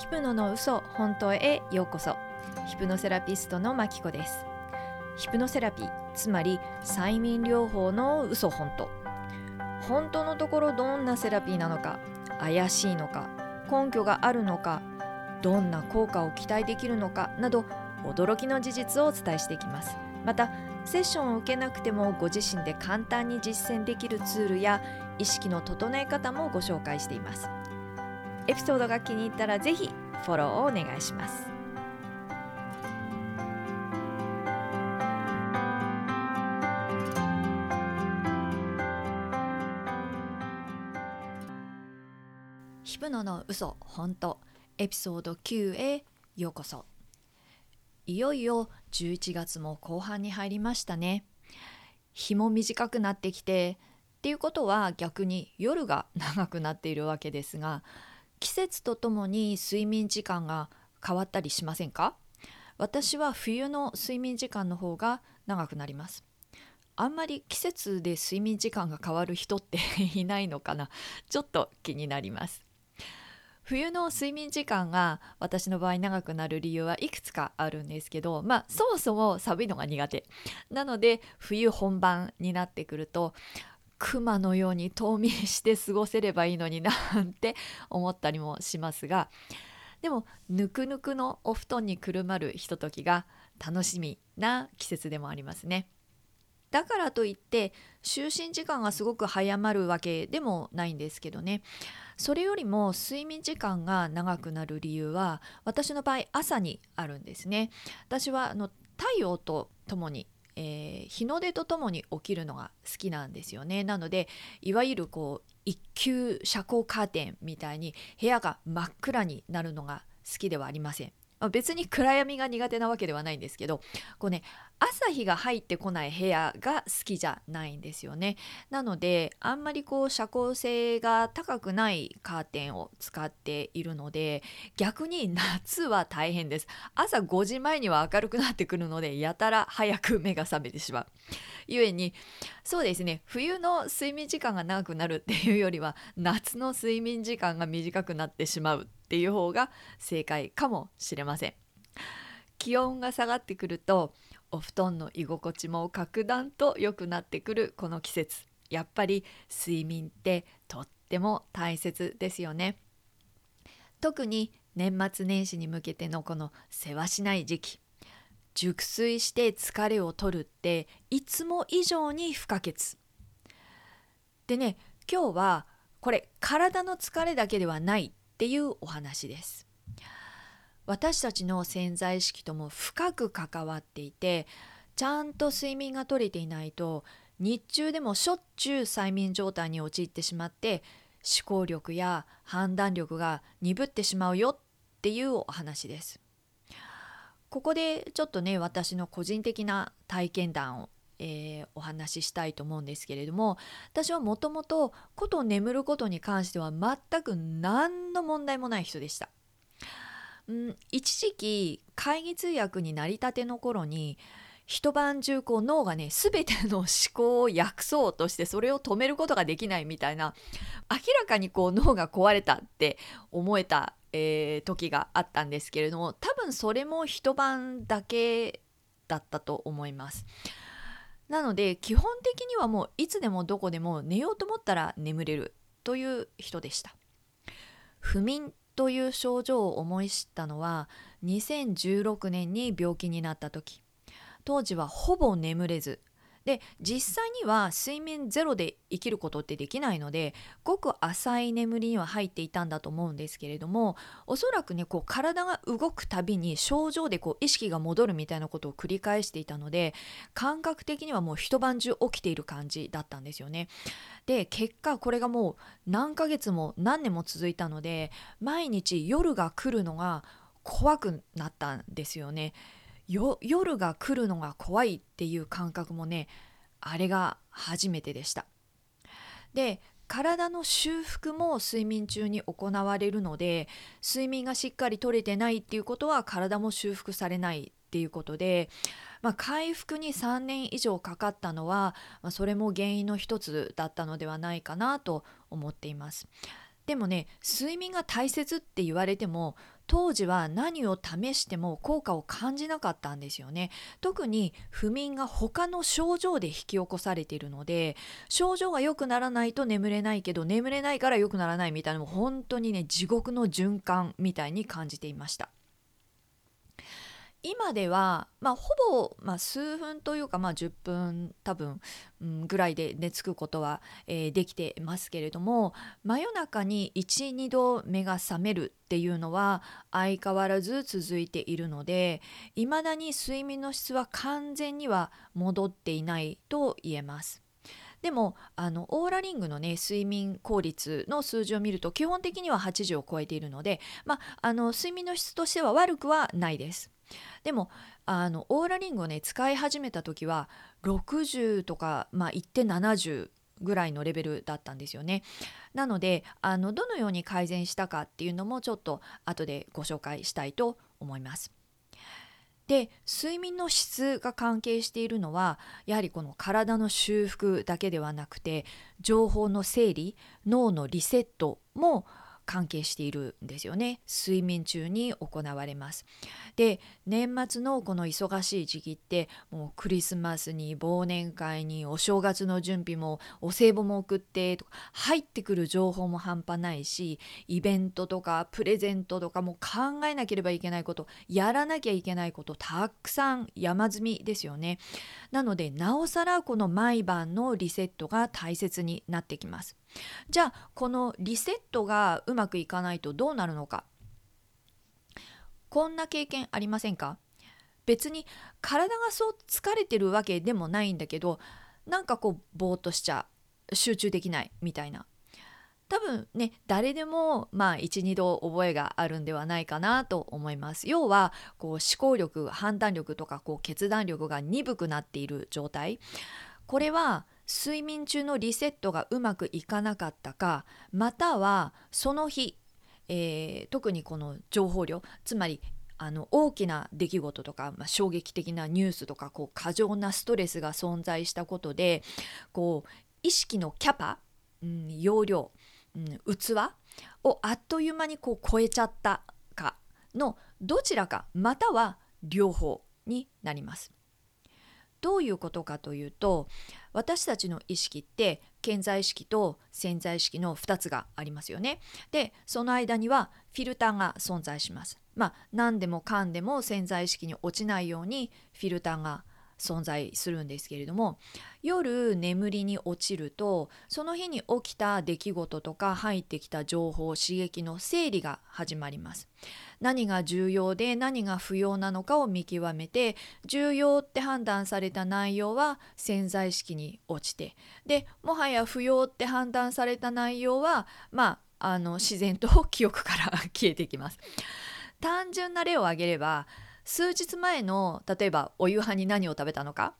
ヒプノの嘘本当へようこそ。ヒプノセラピストのマキコです。ヒプノセラピーつまり催眠療法の嘘本当。本当のところどんなセラピーなのか怪しいのか根拠があるのかどんな効果を期待できるのかなど驚きの事実をお伝えしていきます。またセッションを受けなくてもご自身で簡単に実践できるツールや意識の整え方もご紹介しています。エピソードが気に入ったらぜひフォローをお願いします。ヒプノの嘘本当エピソード9へようこそ。いよいよ11月も後半に入りましたね。日も短くなってきてっていうことは逆に夜が長くなっているわけですが季節とともに睡眠時間が変わったりしませんか？私は冬の睡眠時間の方が長くなります。あんまり季節で睡眠時間が変わる人っていないのかな？ちょっと気になります。冬の睡眠時間が私の場合長くなる理由はいくつかあるんですけどまあそもそも寒いのが苦手。なので冬本番になってくると熊のように冬眠して過ごせればいいのになんて思ったりもしますがでもぬくぬくのお布団にくるまるひとときが楽しみな季節でもありますね。だからといって就寝時間がすごく早まるわけでもないんですけどねそれよりも睡眠時間が長くなる理由は私の場合朝にあるんですね私はあの太陽とともにえー、日の出とともに起きるのが好きなんですよね。なのでいわゆるこう一級遮光カーテンみたいに部屋が真っ暗になるのが好きではありません。別に暗闇が苦手なわけではないんですけどこうね朝日が入ってこない部屋が好きじゃないんですよね。なのであんまりこう遮光性が高くないカーテンを使っているので逆に夏は大変です。朝5時前には明るくなってくるのでやたら早く目が覚めてしまう。ゆえにそうですね冬の睡眠時間が長くなるっていうよりは夏の睡眠時間が短くなってしまう。っていう方が正解かもしれません。気温が下がってくるとお布団の居心地も格段と良くなってくるこの季節。やっぱり睡眠ってとっても大切ですよね。特に年末年始に向けてのこのせわしない時期。熟睡して疲れを取るっていつも以上に不可欠。でね今日はこれ体の疲れだけではないっていうお話です私たちの潜在意識とも深く関わっていてちゃんと睡眠が取れていないと日中でもしょっちゅう催眠状態に陥ってしまって思考力や判断力が鈍ってしまうよっていうお話です。ここでちょっとね私の個人的な体験談を、えー、お話ししたいと思うんですけれども私はもともとこと眠ることに関しては全く何の問題もない人でした。うん、一時期会議通訳になりたての頃に一晩中こう脳がね全ての思考を訳そうとしてそれを止めることができないみたいな明らかにこう脳が壊れたって思えた、えー、時があったんですけれども多分それも一晩だけだったと思います。なので基本的にはもういつでもどこでも寝ようと思ったら眠れるという人でした。不眠という症状を思い知ったのは2016年に病気になった時当時はほぼ眠れずで実際には睡眠ゼロで生きることってできないのでごく浅い眠りには入っていたんだと思うんですけれどもおそらくねこう体が動くたびに症状でこう意識が戻るみたいなことを繰り返していたので感覚的にはもう一晩中起きている感じだったんですよね。で結果これがもう何ヶ月も何年も続いたので毎日夜が来るのが怖くなったんですよね。夜が来るのが怖いっていう感覚もねあれが初めてでした。で体の修復も睡眠中に行われるので睡眠がしっかりとれてないっていうことは体も修復されないっていうことで、まあ、回復に3年以上かかったのは、まあ、それも原因の一つだったのではないかなと思っています。でもね睡眠が大切って言われても当時は何を試しても効果を感じなかったんですよね。特に不眠が他の症状で引き起こされているので症状が良くならないと眠れないけど眠れないから良くならないみたいなのも本当にね地獄の循環みたいに感じていました。今では、まあ、ほぼ、まあ、数分というか、まあ、10分多分、うん、ぐらいで寝つくことは、えー、できてますけれども真夜中に12度目が覚めるっていうのは相変わらず続いているのでいまだに睡眠の質は完全には戻っていないと言えます。でもあのオーラリングのね睡眠効率の数字を見ると基本的には8時を超えているので、まあ、あの睡眠の質としては悪くはないです。でもあのオーラリングをね使い始めた時は60とか、まあ、って70ぐらいのレベルだったんですよね。なのであのどのように改善したかっていうのもちょっと後でご紹介したいと思います。で睡眠の質が関係しているのはやはりこの体の修復だけではなくて情報の整理脳のリセットも関係しているんですよね。睡眠中に行われます。で年末のこの忙しい時期ってもうクリスマスに忘年会にお正月の準備もお歳暮も送ってとか入ってくる情報も半端ないしイベントとかプレゼントとかも考えなければいけないことやらなきゃいけないことたくさん山積みですよね。なのでなおさらこの毎晩のリセットが大切になってきます。じゃあこのリセットがうまくいかないとどうなるのか。こんな経験ありませんか？別に体がそう疲れてるわけでもないんだけどなんかこうぼーっとしちゃう集中できないみたいな。多分ね誰でもまあ12度覚えがあるんではないかなと思います。要はこう思考力判断力とかこう決断力が鈍くなっている状態。これは睡眠中のリセットがうまくいかなかったかまたはその日、えー、特にこの情報量つまりあの大きな出来事とか、まあ、衝撃的なニュースとかこう過剰なストレスが存在したことでこう意識のキャパ、うん、容量、うん、器をあっという間にこう超えちゃったかのどちらかまたは両方になります。どういうことかというと私たちの意識って健在意識と潜在意識の2つがありますよね。でその間にはフィルターが存在します。まあ何でもかんでも潜在意識に落ちないようにフィルターが存在するんですけれども夜眠りに落ちるとその日に起きた出来事とか入ってきた情報刺激の整理が始まります。何が重要で何が不要なのかを見極めて重要って判断された内容は潜在意識に落ちてでもはや不要って判断された内容はまああの自然と 記憶から 消えていきます。単純な例を挙げれば数日前の例えばお夕飯に何を食べたのか？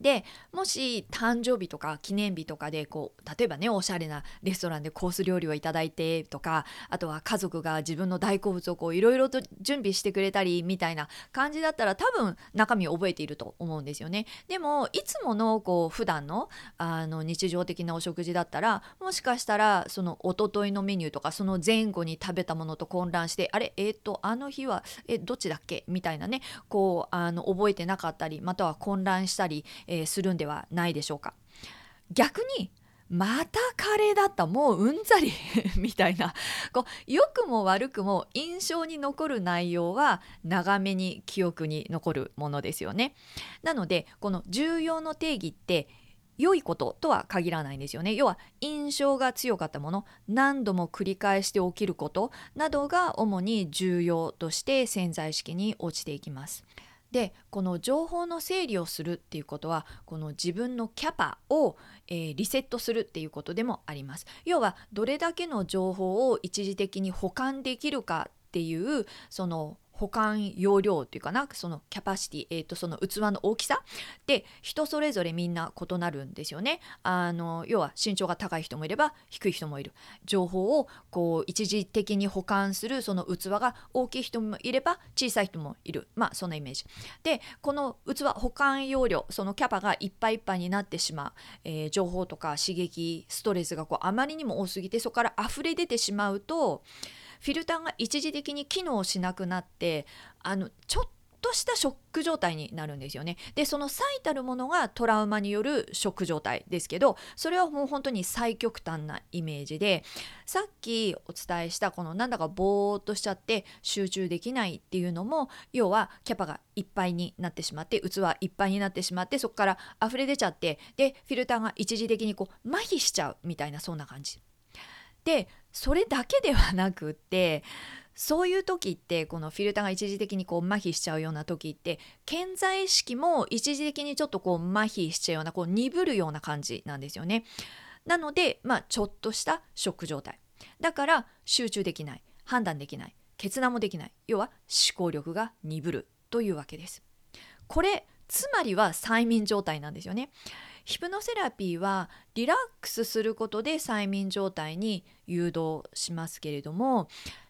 でもし誕生日とか記念日とかでこう例えばねおしゃれなレストランでコース料理をいただいてとかあとは家族が自分の大好物をいろいろと準備してくれたりみたいな感じだったら多分中身を覚えていると思うんですよね。でもいつものこう普段のあの日常的なお食事だったらもしかしたらそのおとといのメニューとかその前後に食べたものと混乱してあれえっ、ー、とあの日はえどっちだっけ？みたいなねこうあの覚えてなかったりまたは混乱したりえー、するんではないでしょうか。逆にまたカレーだったもううんざり みたいなこう良くも悪くも印象に残る内容は長めに記憶に残るものですよね。なのでこの重要の定義って良いこととは限らないんですよね。要は印象が強かったもの何度も繰り返して起きることなどが主に重要として潜在意識に落ちていきます。でこの情報の整理をするっていうことはこの自分のキャパを、えー、リセットするっていうことでもあります。要はどれだけの情報を一時的に保管できるかっていうその保管容量っていうかなそのキャパシティ、えー、とその器の大きさで人それぞれみんな異なるんですよね。あの要は身長が高い人もいれば低い人もいる情報をこう一時的に保管するその器が大きい人もいれば小さい人もいるまあそんなイメージ。でこの器保管容量そのキャパがいっぱいいっぱいになってしまう、えー、情報とか刺激ストレスがこうあまりにも多すぎてそこから溢れ出てしまうとフィルターが一時的に機能しなくなってあのちょっとしたショック状態になるんですよね。でその最たるものがトラウマによるショック状態ですけどそれはもう本当に最極端なイメージでさっきお伝えしたこのなんだかぼーっとしちゃって集中できないっていうのも要はキャパがいっぱいになってしまって器いっぱいになってしまってそこから溢れ出ちゃってでフィルターが一時的にこう麻痺しちゃうみたいなそんな感じ。でそれだけではなくってそういう時ってこのフィルターが一時的にこう麻痺しちゃうような時って健在意識も一時的にちょっとこう麻痺しちゃうようなこう鈍るような感じなんですよね。なのでまあちょっとしたショック状態。だから集中できない判断できない決断もできない要は思考力が鈍るというわけです。これつまりは催眠状態なんですよね。ヒプノセラピーはリラックスすることで催眠状態に誘導しますけれども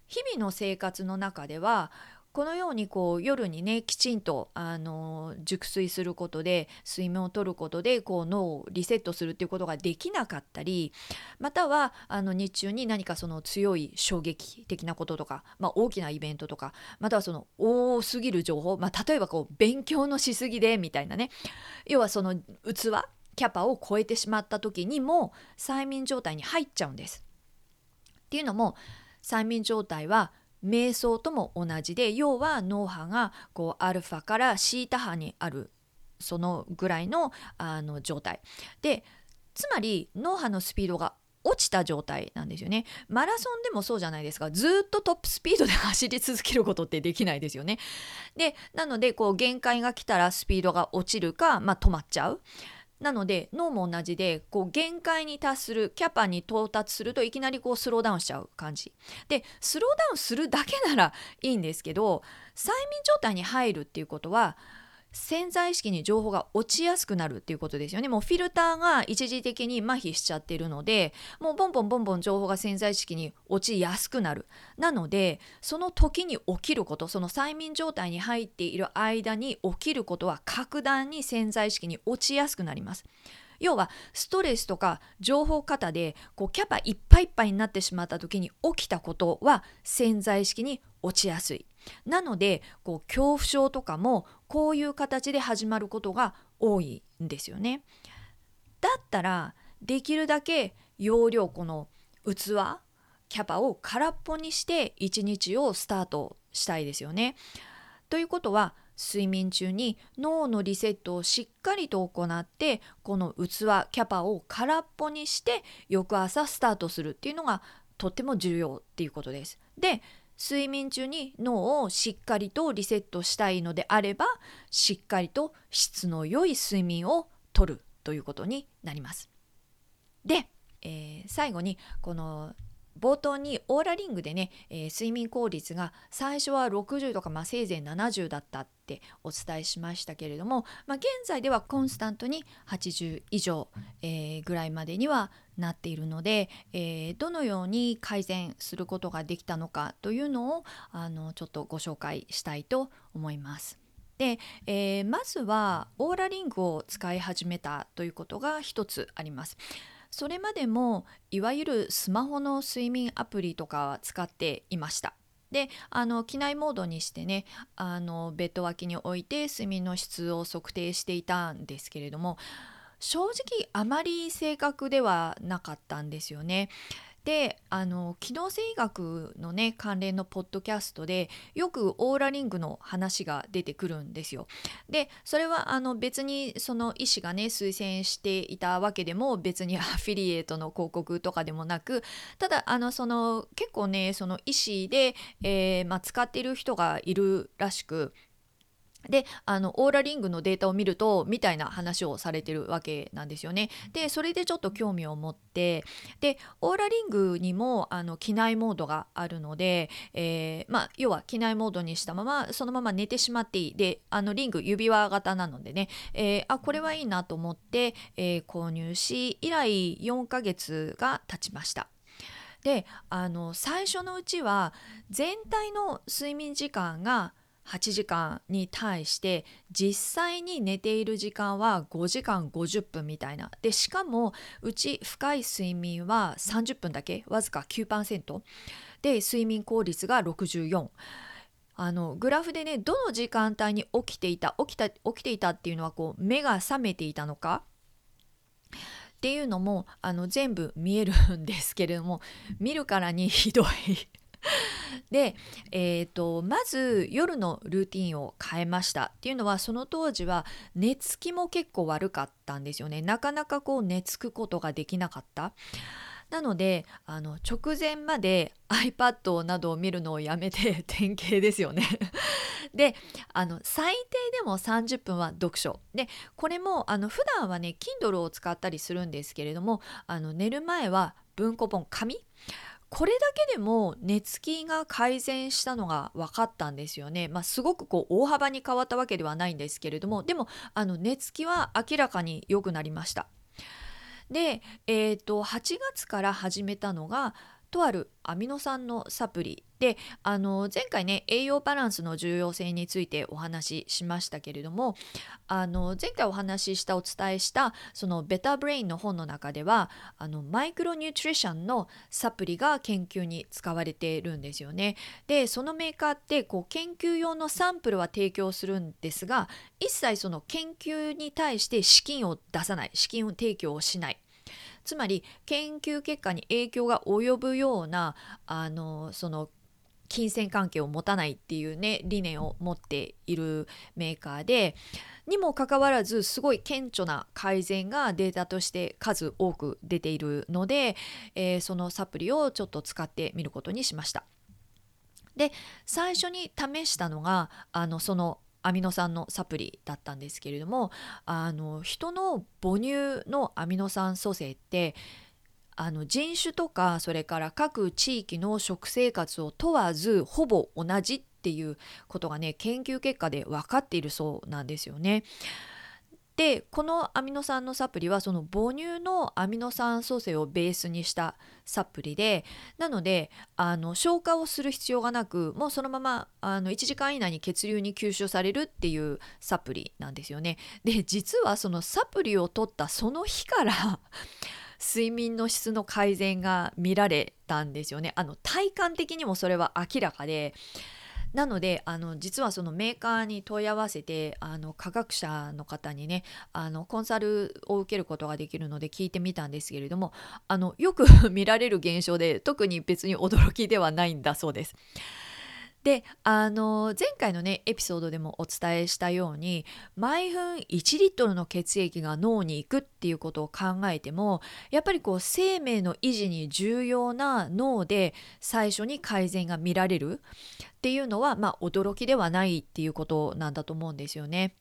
日々の生活の中ではこのようにこう夜にねきちんとあの熟睡することで睡眠をとることでこう脳をリセットするっていうことができなかったりまたはあの日中に何かその強い衝撃的なこととか、まあ、大きなイベントとかまたはその多すぎる情報、まあ、例えばこう勉強のしすぎでみたいなね要はその器キャパを超えてしまった時にも催眠状態に入っちゃうんです。っていうのも催眠状態は瞑想とも同じで要は脳波がこうアルファからシータ波にあるそのぐらいのあの状態。でつまり脳波のスピードが落ちた状態なんですよね。マラソンでもそうじゃないですか。ずっとトップスピードで走り続けることってできないですよね。でなのでこう限界が来たらスピードが落ちるか、まあ、止まっちゃう。なので脳も同じでこう限界に達するキャパに到達するといきなりこうスローダウンしちゃう感じ。でスローダウンするだけならいいんですけど催眠状態に入るっていうことは潜在意識に情報が落ちやすくなるっていうことですよね。もうフィルターが一時的に麻痺しちゃってるので、もうボンボンボンボン情報が潜在意識に落ちやすくなる。なので、その時に起きること、その催眠状態に入っている間に起きることは格段に潜在意識に落ちやすくなります。要はストレスとか情報過多でこうキャパいっぱいいっぱいになってしまった時に起きたことは潜在意識に落ちやすい。なのでこう恐怖症とかもこういう形で始まることが多いんですよね。だったらできるだけ容量この器キャパを空っぽにして一日をスタートしたいですよね。ということは睡眠中に脳のリセットをしっかりと行ってこの器キャパを空っぽにして翌朝スタートするっていうのがとっても重要っていうことです。で睡眠中に脳をしっかりとリセットしたいのであればしっかりと質の良い睡眠をとるということになります。で、えー、最後にこの冒頭にオーラリングでね、えー、睡眠効率が最初は60とか、まあ、せいぜい70だったってお伝えしましたけれども、まあ、現在ではコンスタントに80以上、えー、ぐらいまでにはなっているので、えー、どのように改善することができたのかというのをあのちょっとご紹介したいと思います。で、え、まずはオーラリングを使い始めたということが一つあります。それまでもいわゆるスマホの睡眠アプリとかは使っていました。であの機内モードにしてねあのベッド脇に置いて睡眠の質を測定していたんですけれども正直あまり正確ではなかったんですよね。であの機能性医学のね関連のポッドキャストでよくオーラリングの話が出てくるんですよ。でそれはあの別にその医師がね推薦していたわけでも別に アフィリエイトの広告とかでもなくただあのその結構ねその医師で、えー、まあ、使ってる人がいるらしくであのオーラリングのデータを見るとみたいな話をされてるわけなんですよね。でそれでちょっと興味を持ってでオーラリングにもあの機内モードがあるので、えー、まあ、要は機内モードにしたままそのまま寝てしまっていいであのリング指輪型なのでね、えー、あこれはいいなと思って、えー、購入し以来4ヶ月が経ちました。であの最初のうちは全体の睡眠時間が8時間に対して実際に寝ている時間は5時間50分みたいな。でしかもうち深い睡眠は30分だけわずか9%で睡眠効率が64あのグラフでねどの時間帯に起きていた起きた起きていたっていうのはこう目が覚めていたのか？っていうのもあの全部見えるんですけれども見るからにひどい。で、えーと、まず夜のルーティンを変えましたっていうのはその当時は寝つきも結構悪かったんですよね。なかなかこう寝つくことができなかった。なのであの直前まで iPad などを見るのをやめて 典型ですよね。であの最低でも30分は読書。でこれもあの普段はね Kindle を使ったりするんですけれどもあの寝る前は文庫本紙。これだけでも寝つきが改善したのが分かったんですよね。まあ、すごくこう大幅に変わったわけではないんですけれどもでもあの寝つきは明らかに良くなりました。で、えーと、8月から始めたのがとあるアミノ酸のサプリであの前回ね栄養バランスの重要性についてお話ししましたけれどもあの前回お話ししたお伝えしたそのベタブレインの本の中ではあのマイクロニュートリションのサプリが研究に使われているんですよね。でそのメーカーってこう研究用のサンプルは提供するんですが一切その研究に対して資金を出さない資金を提供をしない。つまり研究結果に影響が及ぶようなあのその金銭関係を持たないっていうね理念を持っているメーカーでにもかかわらずすごい顕著な改善がデータとして数多く出ているので、えー、そのサプリをちょっと使ってみることにしました。で最初に試したのがあのそのアミノ酸のサプリだったんですけれどもあの人の母乳のアミノ酸組成ってあの人種とかそれから各地域の食生活を問わずほぼ同じっていうことがね研究結果で分かっているそうなんですよね。でこのアミノ酸のサプリはその母乳のアミノ酸組成をベースにしたサプリでなのであの消化をする必要がなくもうそのままあの1時間以内に血流に吸収されるっていうサプリなんですよね。で実はそのサプリを取ったその日から睡眠の質の改善が見られたんですよね。あの体感的にもそれは明らかでなのであの実はそのメーカーに問い合わせてあの科学者の方にねあのコンサルを受けることができるので聞いてみたんですけれどもあのよく 見られる現象で特に別に驚きではないんだそうです。であの前回のねエピソードでもお伝えしたように毎分1リットルの血液が脳に行くっていうことを考えてもやっぱりこう生命の維持に重要な脳で最初に改善が見られるっていうのはまあ驚きではないっていうことなんだと思うんですよね。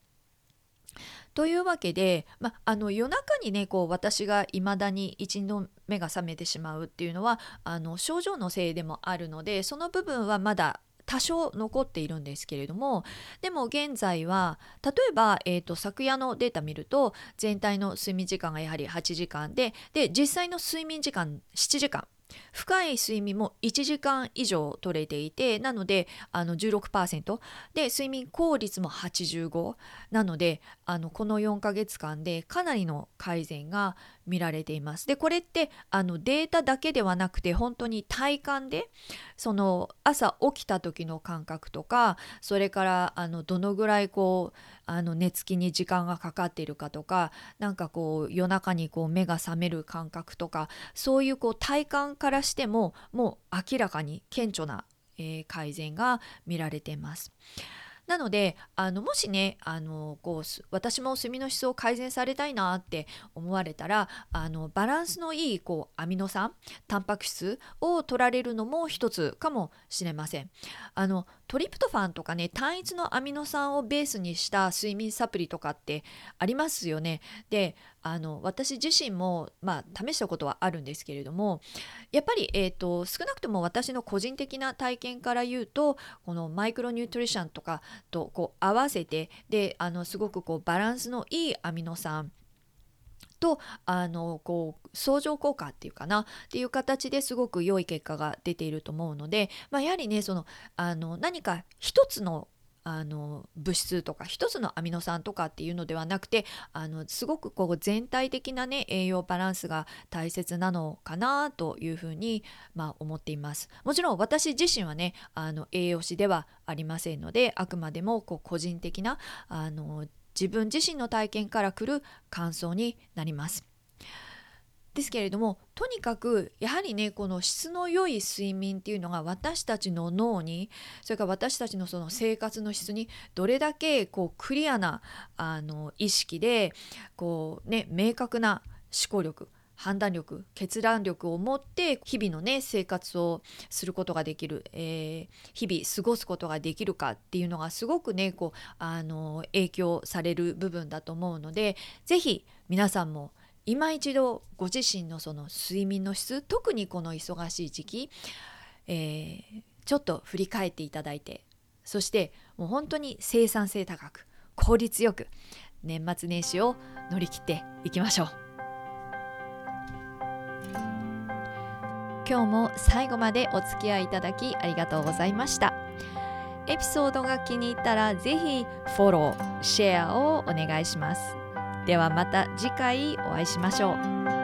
というわけで、まあの夜中にねこう私がいまだに一度目が覚めてしまうっていうのはあの症状のせいでもあるのでその部分はまだ多少残っているんですけれどもでも現在は例えば、えーと、昨夜のデータ見ると全体の睡眠時間がやはり8時間でで実際の睡眠時間7時間。深い睡眠も1時間以上取れていてなのであの16%で睡眠効率も85なのであのこの4ヶ月間でかなりの改善が見られています。でこれってあのデータだけではなくて本当に体感でその朝起きた時の感覚とかそれからあのどのぐらいこうあの寝つきに時間がかかっているかとかなんかこう夜中にこう目が覚める感覚とかそういうこう体感からしてももう明らかに顕著な、えー、改善が見られています。なのであのもしねあのこう私も炭の質を改善されたいなって思われたらあのバランスのいいこうアミノ酸タンパク質を取られるのも一つかもしれません。あのトリプトファンとかね単一のアミノ酸をベースにした睡眠サプリとかってありますよね。であの私自身も、まあ、試したことはあるんですけれどもやっぱり、えーと、少なくとも私の個人的な体験から言うとこのマイクロニュートリションとかとこう合わせてであのすごくこうバランスのいいアミノ酸とあのこう相乗効果っていうかなっていう形ですごく良い結果が出ていると思うので、まあ、やはりねそのあの何か一つのあの物質とか一つのアミノ酸とかっていうのではなくてあのすごくこう全体的なね栄養バランスが大切なのかなというふうに、まあ、思っています。もちろん私自身はねあの栄養士ではありませんのであくまでもこう個人的なあの自分自身の体験からくる感想になります。ですけれどもとにかくやはりねこの質の良い睡眠っていうのが私たちの脳にそれから私たちのその生活の質にどれだけこうクリアなあの意識でこうね明確な思考力判断力決断力を持って日々のね生活をすることができる、えー、日々過ごすことができるかっていうのがすごくねこうあの影響される部分だと思うので是非皆さんも今一度ご自身のその睡眠の質特にこの忙しい時期、えー、ちょっと振り返っていただいてそしてもう本当に生産性高く効率よく年末年始を乗り切っていきましょう。今日も最後までお付き合いいただきありがとうございました。エピソードが気に入ったらぜひフォローシェアをお願いします。ではまた次回お会いしましょう。